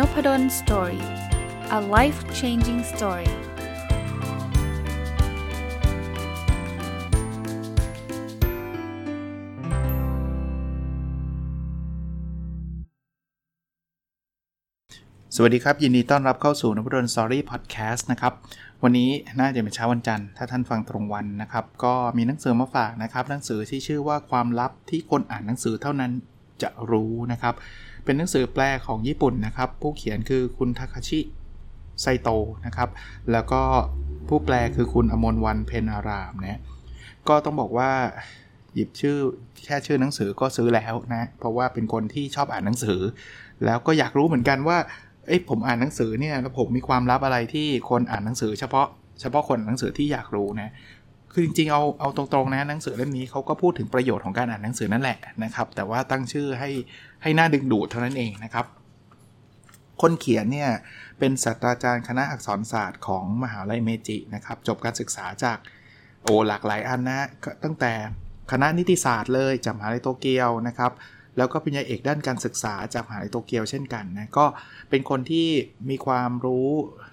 n o p d o story a life changing story สวัสดีครับ ยินดีต้อนรับเข้าสู่นพดล story พอดแคสต์นะครับ วันนี้น่าจะเป็นเช้าวันจันทร์ถ้าท่านฟังตรงวันนะครับ ก็มีหนังสือมาฝากนะครับ หนังสือที่ชื่อว่าความลับที่คนอ่านหนังสือเท่านั้นจะรู้นะครับ เป็นหนังสือแปลของญี่ปุ่นนะครับ ผู้เขียนคือคุณทาคาชิไซโตนะครับ แล้วก็ผู้แปลคือคุณอมรวันเพนอารามนะก็ต้องบอกว่าหยิบชื่อแค่ชื่อหนังสือก็ซื้อแล้วนะ เพราะว่าเป็นคนที่ชอบอ่านหนังสือ แล้วก็อยากรู้เหมือนกันว่าเอ้ผมอ่านหนังสือเนี่ยแล้วผมมีความลับอะไรที่คนอ่านหนังสือ เฉพาะเฉพาะคนหนังสือที่อยากรู้นะคือจริงๆเอาเอาตรงๆนะหนังสือเล่มนี้เขาก็พูดถึงประโยชน์ของการอ่านหนังสือนั่นแหละนะครับ แต่ว่าตั้งชื่อให้ ให้หน่าดึงดูดเท่านั้นเองนะครับ คนเขียนเนี่ยเป็นศาสตราจารย์คณะอักษรศาสตร์ของมหาลัยเมจินะครับ จบการศึกษาจากโอหลากหลายอันนะตั้งแต่คณะนิติศาสตร์เลยจากมหาลัยโตเกียวนะครับแล้วก็ปริญญาเอกด้านการศึกษาจากมหาลัยโตเกียวเช่นกันนะก็เป็นคนที่มีความรู้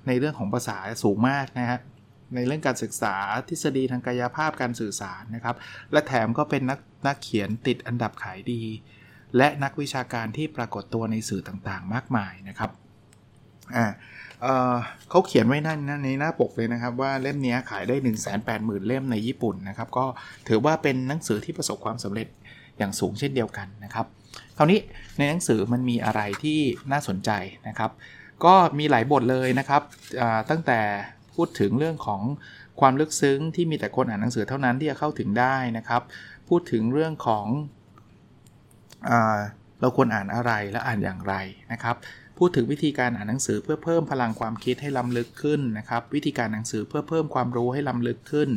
ในเรื่องของภาษาสูงมากนะฮะในเรื่องการศึกษาทฤษฎีทางกายภาพการสื่อสารนะครับ และแถมก็เป็นนักนักเขียนติดอันดับขายดี และนักวิชาการที่ปรากฏตัวในสื่อต่างๆ มากมายนะครับอ่าเขาเขียนไว้นั่นในหน้าปกเลยนะครับ ว่าเล่มนี้ขายได้ 1 8 0 0 0 0 เล่มในญี่ปุ่นนะครับ ก็ถือว่าเป็นหนังสือที่ประสบความสำเร็จอย่างสูงเช่นเดียวกันนะครับ คราวนี้ในหนังสือมันมีอะไรที่น่าสนใจนะครับ ก็มีหลายบทเลยนะครับตั้งแต่พูดถึงเรื่องของความลึกซึ้งที่มีแต่คนอ่านหนังสือเท่านั้นที่จะเข้าถึงได้นะครับ พูดถึงเรื่องของ เราควรอ่านอะไรและอ่านอย่างไรนะครับ พูดถึงวิธีการอ่านหนังสือเพื่อเพิ่มพลังความคิดให้ล้ำลึกขึ้นนะครับ วิธีการหนังสือเพื่อเพิ่มความรู้ให้ล้ำลึกขึ้น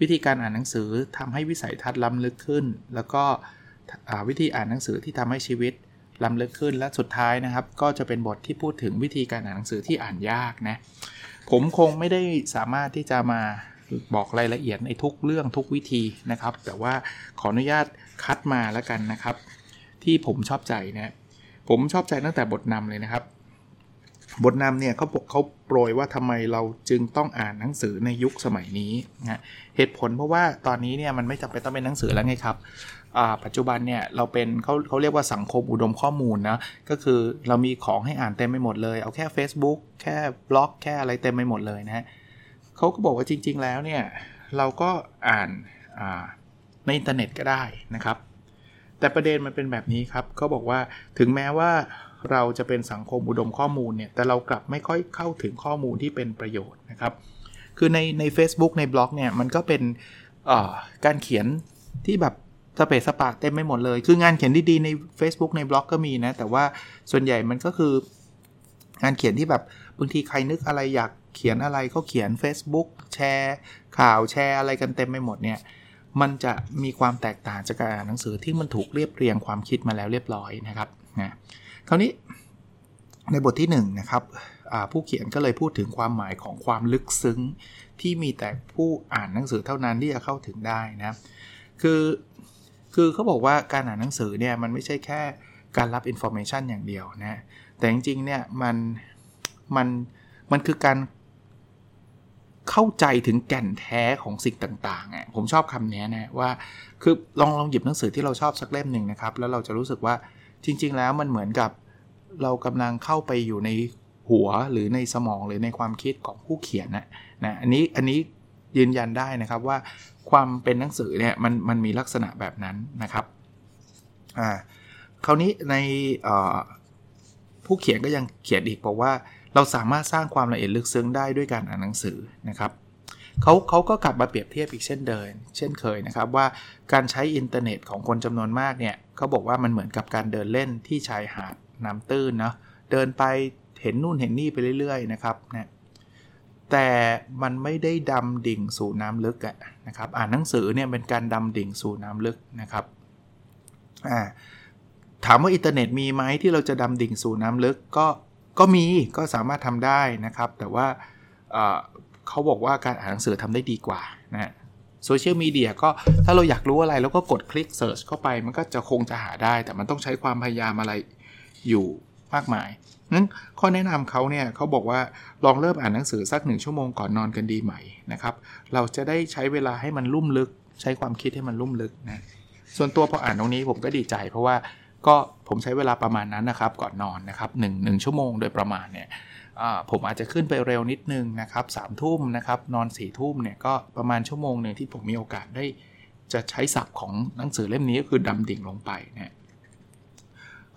วิธีการอ่านหนังสือทำให้วิสัยทัศน์ล้ำลึกขึ้น แล้วก็วิธีอ่านหนังสือที่ทำให้ชีวิตล้ำลึกขึ้น และสุดท้ายนะครับ ก็จะเป็นบทที่พูดถึงวิธีการอ่านหนังสือที่อ่านยากนะ ผมคงไม่ได้สามารถที่จะมาบอกรายละเอียดในทุกเรื่องทุกวิธีนะครับ แต่ว่าขออนุญาตคัดมาแล้วกันนะครับ ที่ผมชอบใจนะผมชอบใจตั้งแต่บทนำเลยนะครับ บทนำเนี่ยเขาบอกเขาโปรยว่าทำไมเราจึงต้องอ่านหนังสือในยุคสมัยนี้นะเหตุผลเพราะว่าตอนนี้เนี่ยมันไม่จำเป็นต้องเป็นหนังสือแล้วไงครับปัจจุบันเนี่ยเราเป็นเขาเขาเรียกว่าสังคมอุดมข้อมูลนะก็คือเรามีของให้อ่านเต็มไปหมดเลยเอาแค่ Facebook แค่บล็อกแค่อะไรเต็มไปหมดเลยนะฮะเขาก็บอกว่าจริง ๆ แล้วเนี่ยเราก็อ่านในอินเทอร์เน็ตก็ได้นะครับ แต่ประเด็นมันเป็นแบบนี้ครับเขาบอกว่าถึงแม้ว่าเราจะเป็นสังคมอุดมข้อมูลเนี่ยแต่เรากลับไม่ค่อยเข้าถึงข้อมูลที่เป็นประโยชน์นะครับ คือในใน Facebook ในบล็อกเนี่ยมันก็เป็นการเขียนที่แบบสเปซสปากเต็มไม่หมดเลย คืองานเขียนดีๆใน Facebook ในบล็อกก็มีนะ แต่ว่าส่วนใหญ่มันก็คืองานเขียนที่แบบบางทีใครนึกอะไรอยากเขียนอะไรก็เขียน Facebook แชร์ข่าวแชร์อะไรกันเต็มไปหมดเนี่ย มันจะมีความแตกต่างจากการอ่านหนังสือที่มันถูกเรียบเรียงความคิดมาแล้วเรียบร้อยนะครับนะคราวนี้ในบทที่1นนะครับผู้เขียนก็เลยพูดถึงความหมายของความลึกซึ้ง ที่มีแต่ผู้อ่านหนังสือเท่านั้นที่จะเข้าถึงได้นะคือคือเขาบอกว่าการอ่านหนังสือเนี่ยมันไม่ใช่แค่การรับ information อย่างเดียวนะแต่จริงๆเนี่ยมันมันมันคือการ เข้าใจถึงแก่นแท้ของสิ่งต่างๆอะผมชอบคำนี้นะว่าคือลองลองหยิบหนังสือที่เราชอบสักเล่มหนึ่งนะครับ แล้วเราจะรู้สึกว่าจริง ๆ แล้วมันเหมือนกับเรากำลังเข้าไปอยู่ในหัวหรือในสมองหรือในความคิดของผู้เขียนนะนะอันนี้อันนี้ยืนยันได้นะครับว่าความเป็นหนังสือเนี่ยมันมันมีลักษณะแบบนั้นนะครับอ่าคราวนี้ในผู้เขียนก็ยังเขียนอีกบอกว่า เราสามารถสร้างความละเอียดลึกซึ้งได้ด้วยการอ่านหนังสือนะครับเขาเขาก็กลับมาเปรียบเทียบอีกเช่นเดิมเช่นเคยนะครับว่าการใช้อินเทอร์เน็ตของคนจำนวนมากเนี่ยเขาบอกว่ามันเหมือนกับการเดินเล่นที่ชายหาดน้ำตื้นเนาะเดินไปเห็นนู่นเห็นนี่ไปเรื่อยๆนะครับนี่แต่มันไม่ได้ดำดิ่งสู่น้ำลึกอะนะครับอ่านหนังสือเนี่ยเป็นการดำดิ่งสู่น้ำลึกนะครับอ่าถามว่าอินเทอร์เน็ตมีไหมที่เราจะดำดิ่งสู่น้ำลึกก็ ก็มีก็สามารถทำได้นะครับ แต่ว่าเขาบอกว่าการอ่านหนังสือทำได้ดีกว่านะโซเชียลมีเดียก็ถ้าเราอยากรู้อะไรเราก็กดคลิกเซิร์ชเข้าไป มันก็จะคงจะหาได้ แต่มันต้องใช้ความพยายามอะไรอยู่มากมายนั้นข้อแนะนำเขาเนี่ยเขาบอกว่าลองเริ่มอ่านหนังสือสักหนึ่งชั่วโมงก่อนนอนกันดีไหมนะครับ เราจะได้ใช้เวลาให้มันลุ่มลึก ใช้ความคิดให้มันลุ่มลึกนะส่วนตัวพออ่านตรงนี้ผมก็ดีใจ เพราะว่า ก็ผมใช้เวลาประมาณนั้นนะครับก่อนนอนนะครับหนึ่งหนึ่งชั่วโมงโดยประมาณเนี่ยผมอาจจะขึ้นไปเร็วนิดนึงนะครับสามทุ่มนะครับนอน4ี่ทุ่มเนี่ยก็ประมาณชั่วโมงหนึ่งที่ผมมีโอกาสได้จะใช้ศัพท์ของหนังสือเล่มนี้ก็คือดำดิ่งลงไปเนะ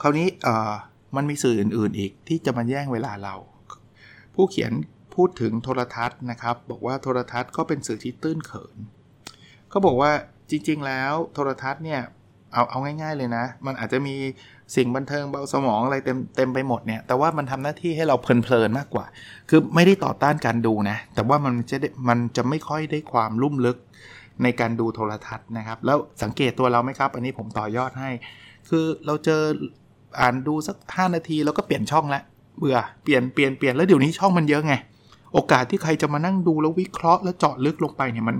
คราวนี้มันมีสื่ออื่นๆอีกที่จะมาแย่งเวลาเรา ผู้เขียนพูดถึงโทรทัศน์นะครับ บอกว่าโทรทัศน์ก็เป็นสื่อที่ตื้นเขินเขาบอกว่าจริงๆ แล้วโทรทัศน์เนี่ย เอาเอาง่ายๆเลยนะ มันอาจจะมีสิ่งบันเทิงเบาสมองอะไรเต็มเต็มไปหมดเนี่ย แต่ว่ามันทำหน้าที่ให้เราเพลินๆมากกว่า คือไม่ได้ต่อต้านการดูนะ แต่ว่ามันจะมันจะไม่ค่อยได้ความลุ่มลึกในการดูโทรทัศน์นะครับ แล้วสังเกตตัวเราไหมครับ อันนี้ผมต่อยอดให้ คือเราเจออ่านดูสัก 5 นาทีแล้วก็เปลี่ยนช่องแล้วเบื่อเปลี่ยนเปลี่ยนเปลี่ยนแล้วเดี๋ยวนี้ช่องมันเยอะไง โอกาสที่ใครจะมานั่งดูแล้ววิเคราะห์แล้วเจาะลึกลงไปเนี่ยมัน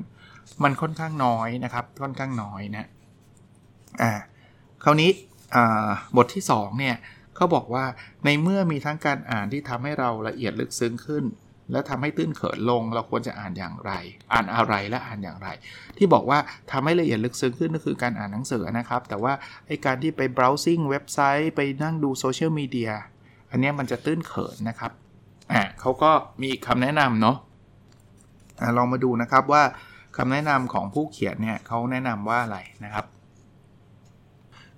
มันค่อนข้างน้อยนะครับ ค่อนข้างน้อยนะ อ่าคราวนี้บทที่2เนี่ยเขาบอกว่าในเมื่อมีทั้งการอ่านที่ทำให้เราละเอียดลึกซึ้งขึ้น และทำให้ตื้นเขินลง เราควรจะอ่านอย่างไร อ่านอะไรและอ่านอย่างไร ที่บอกว่าทำให้ละเอียดลึกซึ้งขึ้นก็คือการอ่านหนังสือนะครับ แต่ว่าไอการที่ไป browsing เว็บไซต์ ไปนั่งดูโซเชียลมีเดียอันนี้มันจะตื้นเขินนะครับอ่าเขาก็มีคำแนะนำเนาะลองมาดูนะครับว่าคำแนะนำของผู้เขียนเนี่ยเขาแนะนำว่าอะไรนะครับ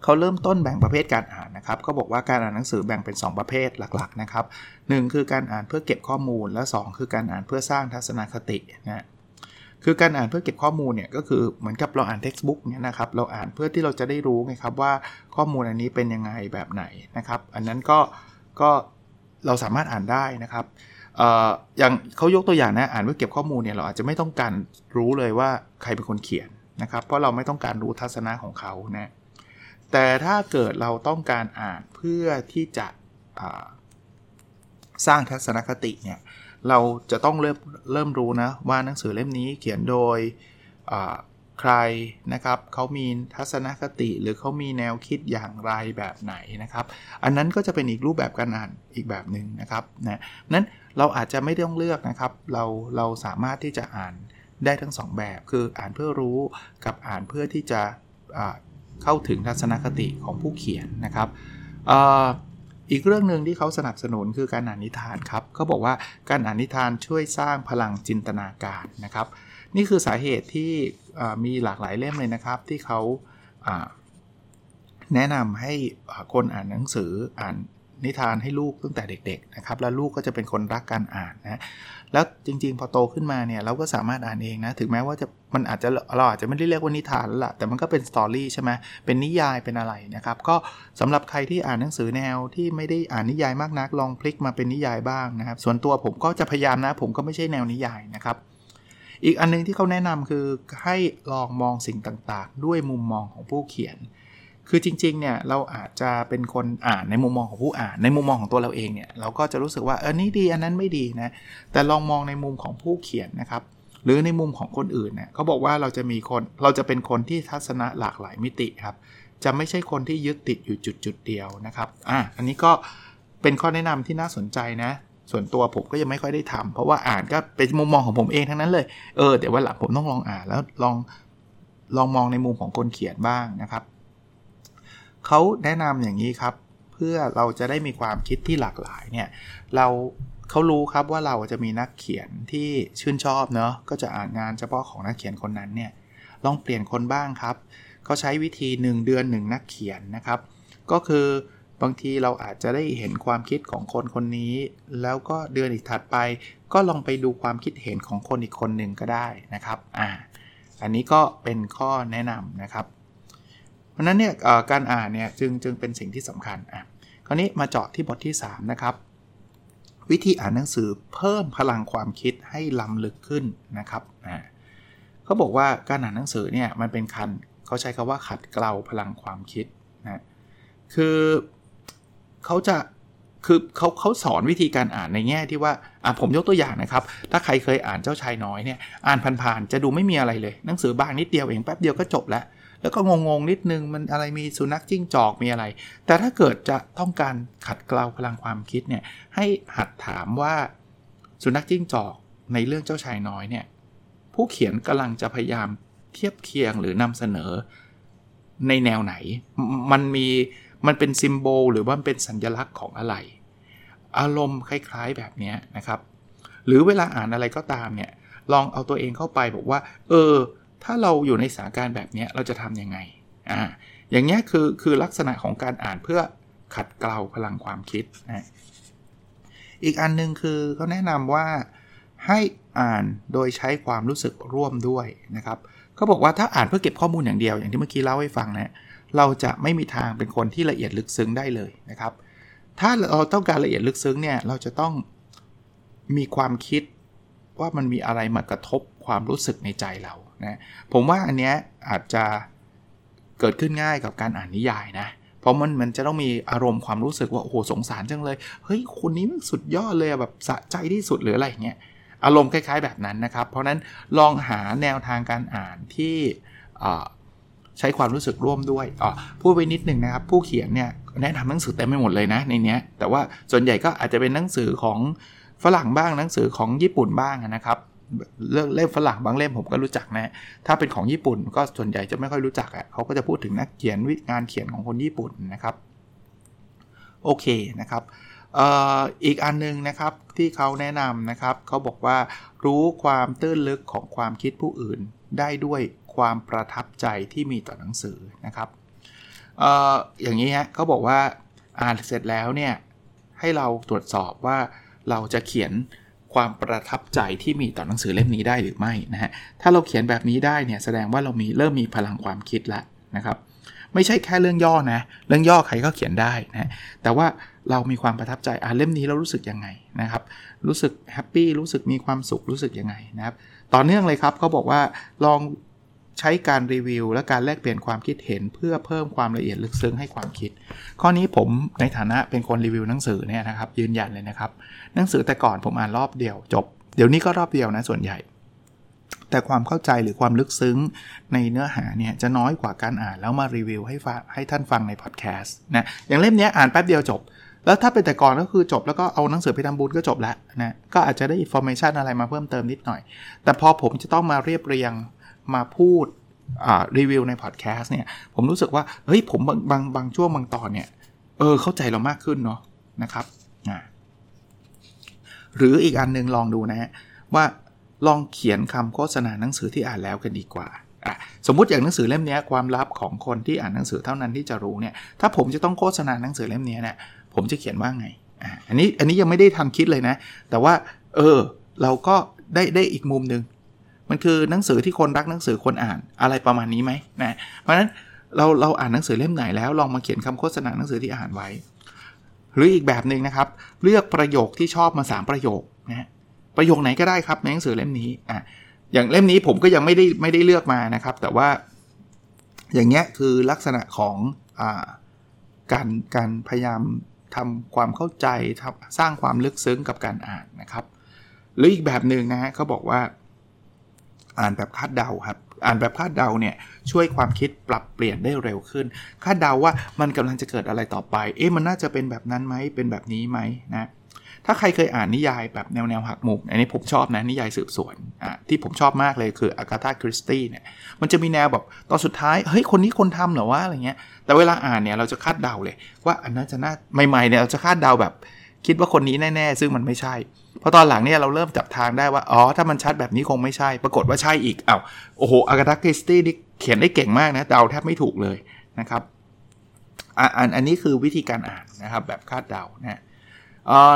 เขาเริ่มต้นแบ่งประเภทการอ่านนะครับเขาบอกว่าการอ่านหนังสือแบ่งเป็น 2 ประเภทหลักๆนะครับหคือการอ่านเพื่อเก็บข้อมูล และ 2 คือการอ่านเพื่อสร้างทัศนคตินะคือการอ่านเพื่อเก็บข้อมูลเนี่ยก็คือเหมือนกับเราอ่านเท็กซ์บุ๊กเนี่ยนะครับเราอ่านเพื่อที่เราจะได้รู้ไงครับว่าข้อมูลอันนี้เป็นยังไงแบบไหนนะครับ อันนั้นก็ก็เราสามารถอ่านได้นะครับอย่างเขายกตัวอย่างนะอ่านเพื่อเก็บข้อมูลเนี่ยเราอาจจะไม่ต้องการรู้เลยว่าใครเป็นคนเขียนนะครับ เพราะเราไม่ต้องการรู้ทัศนะของเขานะ แต่ถ้าเกิดเราต้องการอ่านเพื่อที่จะสร้างทัศนคติเนี่ยเราจะต้องเริ่มเริ่มรู้นะว่าหนังสือเล่มนี้เขียนโดยใครนะครับเขามีทัศนคติหรือเขามีแนวคิดอย่างไรแบบไหนนะครับ อันนั้นก็จะเป็นอีกรูปแบบการอ่านอีกแบบหนึ่งนะครับนะนั้นเราอาจจะไม่ต้องเลือกนะครับ เราเราสามารถที่จะอ่านได้ทั้ง 2 แบบ คืออ่านเพื่อรู้กับอ่านเพื่อที่จะ เข้าถึงทัศนคติของผู้เขียนนะครับอีกเรื่องหนึ่งที่เขาสนับสนุนคือการอ่านนิทานครับเขาบอกว่าการอ่านนิทานช่วยสร้างพลังจินตนาการนะครับ นี่คือสาเหตุที่มีหลากหลายเล่มเลยนะครับ ที่เขาแนะนำให้คนอ่านหนังสืออ่าน นิทานให้ลูกตั้งแต่เด็กๆนะครับแล้วลูกก็จะเป็นคนรักการอ่านนะแล้วจริงๆ พอโตขึ้นมาเนี่ยเราก็สามารถอ่านเองนะถึงแม้ว่าจะมันอาจจะเราอาจจะไม่ได้เรียกว่านิทานแล้วล่ะแต่มันก็เป็นสตอรี่ใช่ไหมเป็นนิยายเป็นอะไรนะครับก็สำหรับใครที่อ่านหนังสือแนวที่ไม่ได้อ่านนิยายมากนักลองพลิกมาเป็นนิยายบ้างนะครับ ส่วนตัวผมก็จะพยายามนะ ผมก็ไม่ใช่แนวนิยายนะครับอีกอันนึงที่เขาแนะนำคือให้ลองมองสิ่งต่างๆ ด้วยมุมมองของผู้เขียน คือจริงๆเนี่ยเราอาจจะเป็นคนอ่านในมุมมองของผู้อ่าน ในมุมมองของตัวเราเองเนี่ยเราก็จะรู้สึกว่าเออนี่ดีอันนั้นไม่ดีนะแต่ลองมองในมุมของผู้เขียนนะครับหรือในมุมของคนอื่นเนี่ยเขาบอกว่าเราจะมีคนเราจะเป็นคนที่ทัศนะหลากหลายมิติครับจะไม่ใช่คนที่ยึดติดอยู่จุดจุดเดียวนะครับอะอันนี้ก็เป็นข้อแนะนำที่น่าสนใจนะ ส่วนตัวผมก็ยังไม่ค่อยได้ทำเพราะว่าอ่านก็เป็นมุมมองของผมเองทั้งนั้นเลยเออเดี๋ยววันหลังผมต้องลองอ่านแล้วลองลองมองในมุมของคนเขียนบ้างนะครับ เขาแนะนำอย่างนี้ครับ เพื่อเราจะได้มีความคิดที่หลากหลายเนี่ยเราเขารู้ครับว่าเราจะมีนักเขียนที่ชื่นชอบเนาะก็จะอ่านงานเฉพาะของนักเขียนคนนั้นเนี่ยลองเปลี่ยนคนบ้างครับเขาใช้วิธี 1 เดือน 1 นักเขียนนะครับ ก็คือบางทีเราอาจจะได้เห็นความคิดของคนคนนี้ แล้วก็เดือนอีกถัดไป ก็ลองไปดูความคิดเห็นของคนอีกคนหนึ่งก็ได้นะครับอ่าอันนี้ก็เป็นข้อแนะนำนะครับ เพราะนั้นเนี่ยการอ่านเนี่ยจึงจึงเป็นสิ่งที่สำคัญอะคราวนี้มาเจาะที่บทที่ 3 นะครับ วิธีอ่านหนังสือเพิ่มพลังความคิดให้ล้ำลึกขึ้นนะครับอ่าเขาบอกว่าการอ่านหนังสือเนี่ยมันเป็นคันเขาใช้คาว่าขัดเกลาพลังความคิดนะคือเขาจะคือเขาเขาสอนวิธีการอ่านในแง่ที่ว่าอะผมยกตัวอย่างนะครับ ถ้าใครเคยอ่านเจ้าชายน้อยเนี่ยอ่านผ่านๆจะดูไม่มีอะไรเลย หนังสือบางนิดเดียวเองแป๊บเดียวก็จบแล้ว แล้วก็งงๆนิดนึงมันอะไรมีสุนัขจิ้งจอกมีอะไร แต่ถ้าเกิดจะต้องการขัดเกลาพลังความคิดเนี่ยให้หัดถามว่าสุนัขจิ้งจอกในเรื่องเจ้าชายน้อยเนี่ยผู้เขียนกำลังจะพยายามเทียบเคียงหรือนำเสนอในแนวไหน มันมีมันเป็นซิมโบลหรือว่าเป็นสัญลักษณ์ของอะไร อารมณ์คล้ายๆแบบนี้นะครับ หรือเวลาอ่านอะไรก็ตามเนี่ยลองเอาตัวเองเข้าไปบอกว่า เออ ถ้าเราอยู่ในสถานการณ์แบบนี้เราจะทำยังไงอ่าอย่างเงี้ยคือคือลักษณะของการอ่านเพื่อขัดเกลาพลังความคิดนะอีกอันนึงคือเขาแนะนำว่าให้อ่านโดยใช้ความรู้สึกร่วมด้วยนะครับเขาบอกว่าถ้าอ่านเพื่อเก็บข้อมูลอย่างเดียวอย่างที่เมื่อกี้เล่าให้ฟังนะเราจะไม่มีทางเป็นคนที่ละเอียดลึกซึ้งได้เลยนะครับ ถ้าเราต้องการละเอียดลึกซึ้งเนี่ยเราจะต้องมีความคิดว่ามันมีอะไรมากระทบความรู้สึกในใจเรา นะผมว่าอันเนี้ยอาจจะเกิดขึ้นง่ายกับการอ่านนิยายนะ เพราะมันมันจะต้องมีอารมณ์ความรู้สึกว่าโอ้โหสงสารจังเลย เฮ้ยคนนี้มันสุดยอดเลยแบบสะใจที่สุดหรืออะไรเงี้ยอารมณ์คล้าย ๆ แบบนั้นนะครับ เพราะนั้นลองหาแนวทางการอ่านที่ใช้ความรู้สึกร่วมด้วยอ๋อพูดไปนิดหนึ่งนะครับ ผู้เขียนเนี่ยแนะนำหนังสือเต็มไปหมดเลยนะในนี้แต่ว่าส่วนใหญ่ก็อาจจะเป็นหนังสือของฝรั่งบ้างหนังสือของญี่ปุ่นบ้างนะครับ เรื่องเล่มฝรั่งบางเล่มผมก็รู้จักนะ ถ้าเป็นของญี่ปุ่นก็ส่วนใหญ่จะไม่ค่อยรู้จักอะเขาก็จะพูดถึงนักเขียนวิงานเขียนของคนญี่ปุ่นนะครับ โอเคนะครับอีกอันนึงนะครับที่เขาแนะนำนะครับเขาบอกว่ารู้ความตื้นลึกของความคิดผู้อื่นได้ด้วยความประทับใจที่มีต่อหนังสือนะครับอออย่างนี้ฮะเขาบอกว่าอ่านเสร็จแล้วเนี่ยให้เราตรวจสอบว่าเราจะเขียน ความประทับใจที่มีต่อหนังสือเล่มนี้ได้หรือไม่นะฮะถ้าเราเขียนแบบนี้ได้เนี่ยแสดงว่าเรามีเริ่มมีพลังความคิดแล้วนะครับไม่ใช่แค่เรื่องย่อนะเรื่องย่อใครก็เขียนได้นะแต่ว่าเรามีความประทับใจอ่าเล่มนี้เรารู้สึกยังไงนะครับรู้สึกแฮปปี้รู้สึกมีความสุขรู้สึกยังไงนะครับต่อเนื่องเลยครับเขาบอกว่าลอง ใช้การรีวิว และการแลกเปลี่ยนความคิดเห็น เพื่อเพิ่มความละเอียดลึกซึ้งให้ความคิด ข้อนี้ผมในฐานะเป็นคนรีวิวหนังสือเนี่ยนะครับยืนยันเลยนะครับ หนังสือแต่ก่อนผมอ่านรอบเดียวจบ เดี๋ยวนี้ก็รอบเดียวนะส่วนใหญ่ แต่ความเข้าใจหรือความลึกซึ้งในเนื้อหาเนี่ยจะน้อยกว่าการอ่านแล้วมารีวิวให้ฟังให้ท่านฟังในพอดแคสต์นะอย่างเล่มนี้อ่านแป๊บเดียวจบแล้วถ้าเป็นแต่ก่อนก็คือจบแล้วก็เอาหนังสือไปทำบุญก็จบแล้วนะก็อาจจะได้ information อะไรมาเพิ่มเติมนิดหน่อย แต่พอผมจะต้องมาเรียบเรียง มาพูดรีวิวในพอดแคสต์เนี่ยผมรู้สึกว่าเฮ้ยผมบางบางบางช่วงบางตอนเนี่ยเออเข้าใจเรามากขึ้นเนาะนะครับหรืออีกอันนึงลองดูนะฮะว่าลองเขียนคำโฆษณาหนังสือที่อ่านแล้วกันดีกว่าสมมติอย่างหนังสือเล่มนี้ความลับของคนที่อ่านหนังสือเท่านั้นที่จะรู้เนี่ยถ้าผมจะต้องโฆษณาหนังสือเล่มนี้เนี่ยผมจะเขียนว่าไงอันนี้อันนี้ยังไม่ได้ทำคิดเลยนะ แต่ว่าเออเราก็ได้ได้อีกมุมหนึ่ง มันคือหนังสือที่คนรักหนังสือคนอ่านอะไรประมาณนี้ไหมนะเพราะฉะนั้นเราเราอ่านหนังสือเล่มไหนแล้วลองมาเขียนคำโฆษณาหนังสือที่อ่านไว้ หรืออีกแบบหนึ่งนะครับ เลือกประโยคที่ชอบมา 3 ประโยคนะประโยคไหนก็ได้ครับในหนังสือเล่มนี้อะอย่างเล่มนี้ผมก็ยังไม่ได้ไม่ได้เลือกมานะครับ แต่ว่าอย่างเงี้ยคือลักษณะของอ่าการการพยายามทำความเข้าใจสร้างความลึกซึ้งกับการอ่านนะครับ หรืออีกแบบหนึ่งนะฮะเขาบอกว่า อ่านแบบคาดเดาครับอ่านแบบคาดเดาเนี่ยช่วยความคิดปรับเปลี่ยนได้เร็วขึ้น คาดเดาว่ามันกำลังจะเกิดอะไรต่อไป เอ๊ะมันน่าจะเป็นแบบนั้นไหมเป็นแบบนี้ไหมนะถ้าใครเคยอ่านนิยายแบบแนวแนวหักมุกอันนี้ผมชอบนะนิยายสืบสวนอะที่ผมชอบมากเลยคืออากาธาคริสตี้เนี่ยมันจะมีแนวแบบตอนสุดท้ายเฮ้ยคนนี้คนทำเหรอวะอะไรเงี้ยแต่เวลาอ่านเนี่ยเราจะคาดเดาเลย ว่าอันนั้นจะน่าใหม่ๆเนี่ยเราจะคาดเดาแบบ คิดว่าคนนี้แน่ ๆ ซึ่งมันไม่ใช่ เพราะตอนหลังเนี่ยเราเริ่มจับทางได้ว่า อ๋อ ถ้ามันชัดแบบนี้คงไม่ใช่ ปรากฏว่าใช่อีกอา้าวโอ้โหอากาธาคริสตี้นี่เขียนได้เก่งมากนะเดาแทบไม่ถูกเลยนะครับอันอันนี้คือวิธีการอ่านนะครับแบบคาดเดานะ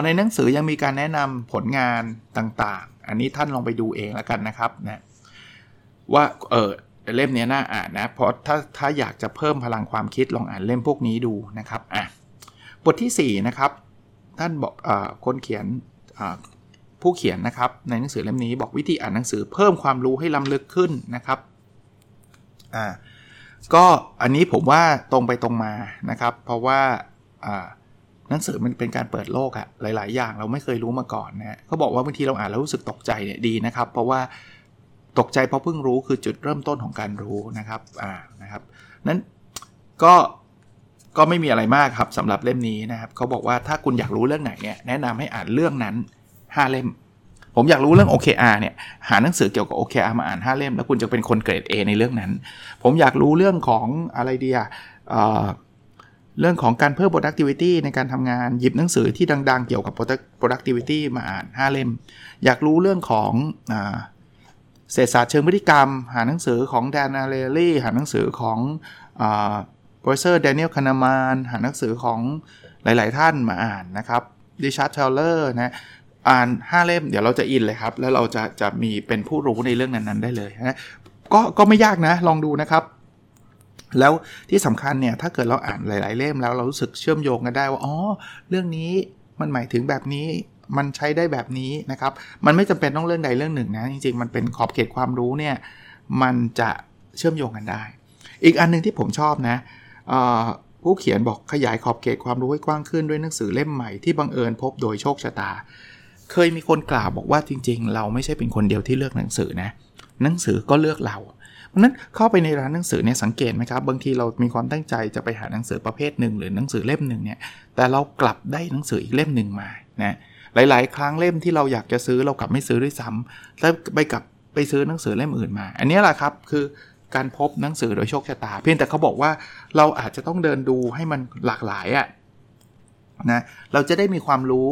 ในหนังสือยังมีการแนะนำผลงานต่างๆ อันนี้ท่านลองไปดูเองแล้วกันนะครับนะว่าเออเล่มนี้น่าอ่านนะ เพราะถ้าถ้าอยากจะเพิ่มพลังความคิดลองอ่านเล่มพวกนี้ดูนะครับอะบทที่ 4 นะครับ ท่านบอกอคนเขียนผู้เขียนนะครับในหนังสือเล่มนี้บอกวิธีอ่านหนังสือเพิ่มความรู้ให้ล้ำลึกขึ้นนะครับอ่าก็อันนี้ผมว่าตรงไปตรงมานะครับ เพราะว่าหนังสือมันเป็นการเปิดโลกอะหลาย ๆ อย่างเราไม่เคยรู้มาก่อนนะเขาบอกว่าบางทีเราอ่านแล้วรู้สึกตกใจเนี่ยดีนะครับ เพราะว่าตกใจเพราะเพิ่งรู้คือจุดเริ่มต้นของการรู้นะครับอ่านะครับนั้นก็ ก็ไม่มีอะไรมากครับสำหรับเล่มนี้นะครับเขาบอกว่าถ้าคุณอยากรู้เรื่องไหนเนี่ยแนะนำให้อ่านเรื่องนั้น 5 เล่ม ผมอยากรู้เรื่อง OKR เนี่ยหาหนังสือเกี่ยวกับ OKR มาอ่าน5เล่ม แล้วคุณจะเป็นคนเกรด A ในเรื่องนั้น ผมอยากรู้เรื่องของอะไรเดียเรื่องของการเพิ่ม productivity ในการทำงานหยิบหนังสือที่ดัง ๆ เกี่ยวกับ productivity มาอ่าน 5 เล่ม อยากรู้เรื่องของเศรษฐศาสตร์เชิงพฤติกรรม หาหนังสือของ Dan Ariely หาหนังสือของ professor Daniel Kahneman หาหนังสือของหลาย ๆ ท่านมาอ่านนะครับ Richard Thaler นะอ่าน 5 เล่มเดี๋ยวเราจะ in เลยครับ แล้วเราจะจะมีเป็นผู้รู้ในเรื่องนั้น ๆ ได้เลยนะก็ก็ไม่ยากนะลองดูนะครับ แล้วที่สำคัญเนี่ย ถ้าเกิดเราอ่านหลาย ๆ เล่มแล้วเรารู้สึกเชื่อมโยงกันได้ว่าอ๋อเรื่องนี้มันหมายถึงแบบนี้มันใช้ได้แบบนี้นะครับ มันไม่จำเป็นต้องเรื่องใดเรื่องหนึ่งนะ จริง ๆ มันเป็นขอบเขตความรู้เนี่ย มันจะเชื่อมโยงกันได้ อีกอันนึงที่ผมชอบนะ ผู้เขียนบอกขยายขอบเขตความรู้ให้กว้างขึ้นด้วยหนังสือเล่มใหม่ที่บังเอิญพบโดยโชคชะตา เคยมีคนกล่าวบอกว่าจริง ๆ เราไม่ใช่เป็นคนเดียวที่เลือกหนังสือนะ หนังสือก็เลือกเราเพราะนั้นเข้าไปในร้านหนังสือเนี่ยสังเกตไหมครับ บางทีเรามีความตั้งใจจะไปหาหนังสือประเภทหนึ่งหรือหนังสือเล่มหนึ่งเนี่ยแต่เรากลับได้หนังสืออีกเล่มหนึ่งมานะหลาย ๆ ครั้งเล่มที่เราอยากจะซื้อเรากลับไม่ซื้อด้วยซ้ำแล้วไปกลับไปซื้อหนังสือเล่มอื่นมา อันนี้แหละครับคือ การพบหนังสือโดยโชคชะตา เพียงแต่เขาบอกว่าเราอาจจะต้องเดินดูให้มันหลากหลายอะ่ะนะเราจะได้มีความรู้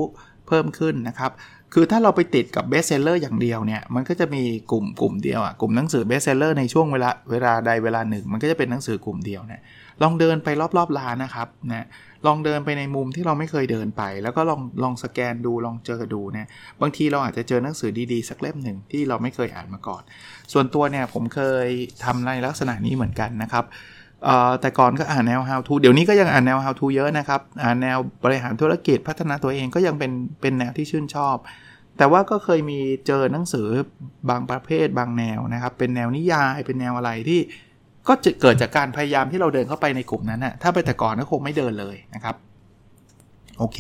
เพิ่มขึ้นนะครับ คือถ้าเราไปติดกับ bestseller อย่างเดียวเนี่ย มันก็จะมีกลุ่มกลุ่มเดียวอะ่ะกลุ่มหนังสือ bestseller ในช่วงเวลาเวลาใดเวลาหนึ่ง มันก็จะเป็นหนังสือกลุ่มเดียวเนี่ยลองเดินไปรอบๆร้านนะครับนะ ลองเดินไปในมุมที่เราไม่เคยเดินไป แล้วก็ลองลองสแกนดูลองเจอดูเนี่ยบางทีเราอาจจะเจอหนังสือดีๆ สักเล่มหนึ่งที่เราไม่เคยอ่านมาก่อน ส่วนตัวเนี่ยผมเคยทำในลักษณะนี้เหมือนกันนะครับแต่ก่อนก็อ่านแนว how to เดี๋ยวนี้ก็ยังอ่านแนว how to เยอะนะครับ อ่านแนวบริหารธุรกิจพัฒนาตัวเองก็ยังเป็นเป็นแนวที่ชื่นชอบ แต่ว่าก็เคยมีเจอหนังสือบางประเภทบางแนวนะครับ เป็นแนวนิยายเป็นแนวอะไรที่ ก็จะเกิดจากการพยายามที่เราเดินเข้าไปในกลุ่มนั้นนะถ้าไปแต่ก่อนก็คงไม่เดินเลยนะครับ โอเค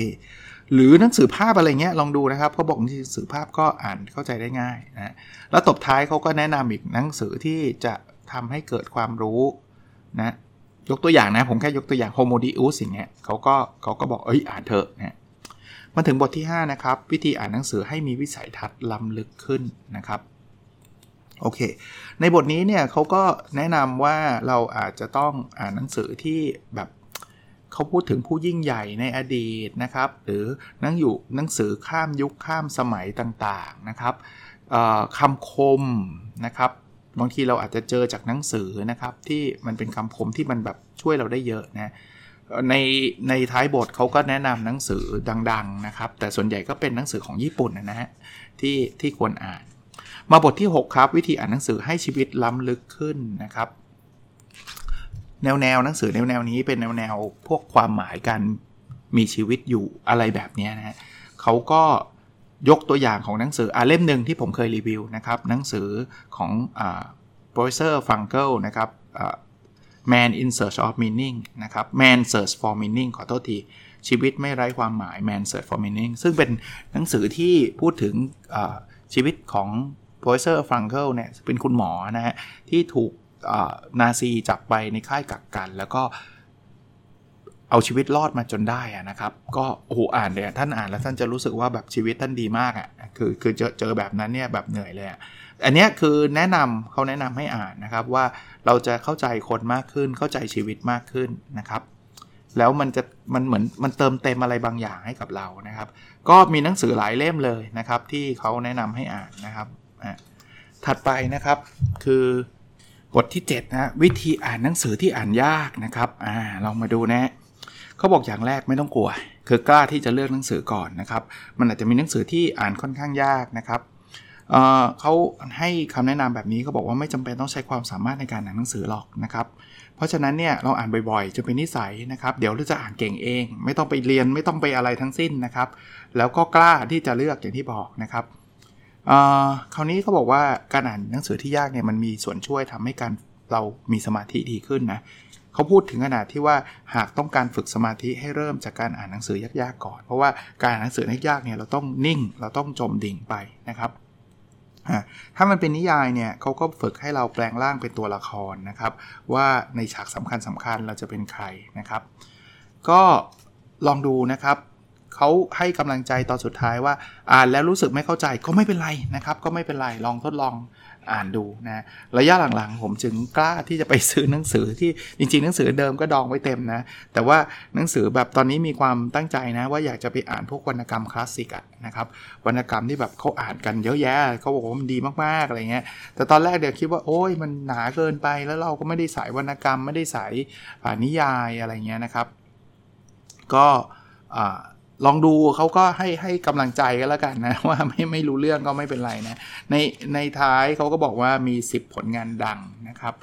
หรือหนังสือภาพอะไรเงี้ยลองดูนะครับเขาบอกหนังสือภาพก็อ่านเข้าใจได้ง่ายนะแล้วตบท้ายเขาก็แนะนำอีกหนังสือที่จะทำให้เกิดความรู้นะยกตัวอย่างนะ ผมแค่ยกตัวอย่าง Homo Deus อย่างเงี้ยเขาก็เขาก็บอกเอ้ยอ่านเถอะนะมาถึงบทที่ 5 นะครับ วิธีอ่านหนังสือให้มีวิสัยทัศน์ล้ำลึกขึ้นนะครับ โอเค ในบทนี้เนี่ยเขาก็แนะนำว่าเราอาจจะต้องอ่านหนังสือที่แบบเขาพูดถึงผู้ยิ่งใหญ่ในอดีตนะครับ หรือนั่งอยู่หนังสือข้ามยุคข้ามสมัยต่างๆนะครับคำคมนะครับบางทีเราอาจจะเจอจากหนังสือนะครับ ที่มันเป็นคำคมที่มันแบบช่วยเราได้เยอะนะในในท้ายบทเขาก็แนะนำหนังสือดัง ๆนะครับ แต่ส่วนใหญ่ก็เป็นหนังสือของญี่ปุ่นนะฮะที่ที่ควรอ่าน มาบทที่ 6 ครับ วิธีอ่านหนังสือให้ชีวิตล้ำลึกขึ้นนะครับ แนวแนวหนังสือแนวแนวนี้เป็นแนวแนวพวกความหมายการมีชีวิตอยู่อะไรแบบนี้นะฮะเขาก็ยกตัวอย่างของหนังสืออ่าเล่มหนึ่งที่ผมเคยรีวิวนะครับหนังสือของอ่า professor Frankl นะครับ Man in Search of Meaning นะครับ Man Search for Meaning ขอโทษทีชีวิตไม่ไร้ความหมาย Man Search for Meaning ซึ่งเป็นหนังสือที่พูดถึงชีวิตของ professor Frankl เนี่ยเป็นคุณหมอนะฮะที่ถูกนาซีจับไปในค่ายกักกัน แล้วก็เอาชีวิตรอดมาจนได้นะครับ ก็โอ้โหอ่านเลยท่านอ่านแล้วท่านจะรู้สึกว่าแบบชีวิตท่านดีมากอะ่ะคือคือเจอเจอแบบนั้นเนี่ยแบบเหนื่อยเลยอันนี้คือแนะนำเขาแนะนำให้อ่านนะครับว่าเราจะเข้าใจคนมากขึ้นเข้าใจชีวิตมากขึ้นนะครับ แล้วมันจะมันเหมือนมันเติมเต็มอะไรบางอย่างให้กับเรานะครับ ก็มีหนังสือหลายเล่มเลยนะครับ ที่เขาแนะนำให้อ่านนะครับ ถัดไปนะครับคือบทที่7นะวิธีอ่านหนังสือที่อ่านยากนะครับอ่าลองมาดูนะเขาบอกอย่างแรกไม่ต้องกลัว คือกล้าที่จะเลือกหนังสือก่อนนะครับ มันอาจจะมีหนังสือที่อ่านค่อนข้างยากนะครับเเขาให้คำแนะนำแบบนี้เขาบอกว่าไม่จำเป็นต้องใช้ความสามารถในการอ่านหนังสือหรอกนะครับ เพราะฉะนั้นเนี่ยเราอ่านบ่อยๆจะเป็นนิสัยนะครับ เดี๋ยวเราจะอ่านเก่งเอง ไม่ต้องไปเรียนไม่ต้องไปอะไรทั้งสิ้นนะครับ แล้วก็กล้าที่จะเลือกอย่างที่บอกนะครับ คราวนี้เขาบอกว่าการอ่านหนังสือที่ยากเนี่ยมันมีส่วนช่วยทำให้การเรามีสมาธิดีขึ้นนะเขาพูดถึงขนาดที่ว่าหากต้องการฝึกสมาธิให้เริ่มจากการอ่านหนังสือยากๆก่อน เพราะว่าการอ่านหนังสือยากๆเนี่ยเราต้องนิ่งเราต้องจมดิ่งไปนะครับถ้ามันเป็นนิยายเนี่ยเขาก็ฝึกให้เราแปลงร่างเป็นตัวละครนะครับ ว่าในฉากสำคัญสำคัญเราจะเป็นใครนะครับ ก็ลองดูนะครับ เขาให้กำลังใจตอนสุดท้ายว่าอ่านแล้วรู้สึกไม่เข้าใจก็ไม่เป็นไรนะครับ ก็ไม่เป็นไรลองทดลองอ่านดูนะระยะหลังๆ ผมจึงกล้าที่จะไปซื้อหนังสือที่จริงๆ หนังสือเดิมก็ดองไว้เต็มนะ แต่ว่าหนังสือแบบตอนนี้มีความตั้งใจนะ ว่าอยากจะไปอ่านพวกวรรณกรรมคลาสสิกอะนะครับวรรณกรรมที่แบบเขาอ่านกันเยอะแยะเขาบอกว่ามันดีมากๆอะไรเงี้ยแต่ตอนแรกเดี๋ยวคิดว่าโอ้ยมันหนาเกินไปแล้วเราก็ไม่ได้สายวรรณกรรมไม่ได้สายนิยายอะไรเงี้ยนะครับ ก็ ลองดูเขาก็ให้ให้กำลังใจกันแล้วกันนะ ว่าไม่ไม่รู้เรื่องก็ไม่เป็นไรนะ ในในท้ายเขาก็บอกว่ามี 10 ผลงานดังนะครับ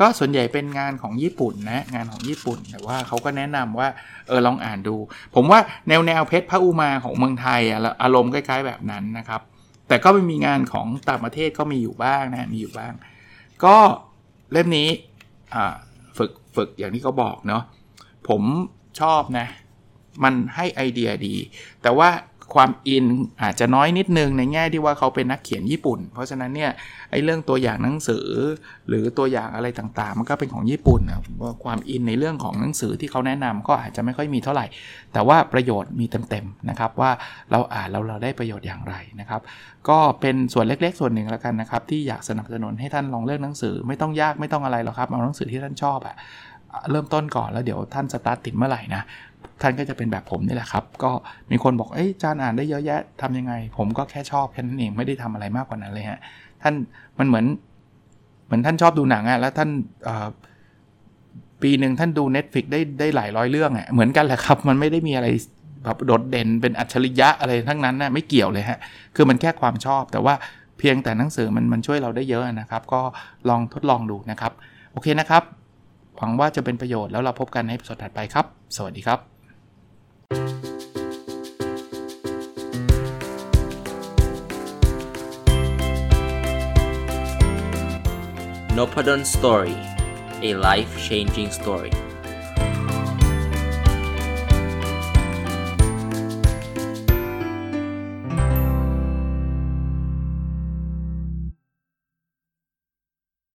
ก็ส่วนใหญ่เป็นงานของญี่ปุ่นนะ งานของญี่ปุ่น แต่ว่าเขาก็แนะนำว่าเออลองอ่านดู ผมว่าแนวแนวเพชรพระอุมาของเมืองไทยอะอารมณ์คล้ายๆแบบนั้นนะครับ แต่ก็ไม่มีงานของต่างประเทศก็มีอยู่บ้างนะมีอยู่บ้าง ก็เล่มนี้ฝึกฝึกอย่างที่เขาบอกเนาะผมชอบนะ มันให้ไอเดียดี แต่ว่าความอินอาจจะน้อยนิดนึงในแง่ที่ว่าเขาเป็นนักเขียนญี่ปุ่น เพราะฉะนั้นเนี่ยไอ้เรื่องตัวอย่างหนังสือ หรือตัวอย่างอะไรต่างๆ มันก็เป็นของญี่ปุ่นนะว่าความอินในเรื่องของหนังสือที่เขาแนะนำก็อาจจะไม่ค่อยมีเท่าไหร่ แต่ว่าประโยชน์มีเต็มๆนะครับว่าเราอ่านแล้วเราได้ประโยชน์อย่างไรนะครับ ก็เป็นส่วนเล็กๆ ส่วนหนึ่งแล้วกันนะครับที่อยากสนับสนุนให้ท่านลองเลือกหนังสือ ไม่ต้องยากไม่ต้องอะไรหรอกครับเอาหนังสือที่ท่านชอบอะเริ่มต้นก่อนแล้วเดี๋ยวท่านสตาร์ทติดเมื่อไหร่นะ ท่านก็จะเป็นแบบผมนี่แหละครับ ก็มีคนบอก เอ้ยจานอ่านได้เยอะแยะทำยังไง ผมก็แค่ชอบแค่นั้นเองไม่ได้ทำอะไรมากกว่านั้นเลยฮะ ท่านมันเหมือน เหมือนท่านชอบดูหนังอะแล้วท่านปีหนึ่งท่านดู Netflix ได้ได้หลายร้อยเรื่องอะเหมือนกันแหละครับ มันไม่ได้มีอะไรแบบโดดเด่นเป็นอัจฉริยะอะไรทั้งนั้นนะไม่เกี่ยวเลยฮะ คือมันแค่ความชอบ แต่ว่าเพียงแต่หนังสือมันมันช่วยเราได้เยอะนะครับ ก็ลองทดลองดูนะครับ โอเคนะครับ หวังว่าจะเป็นประโยชน์แล้วเราพบกันในสดถัดไปครับ สวัสดีครับ n o p a d o n Story a life changing story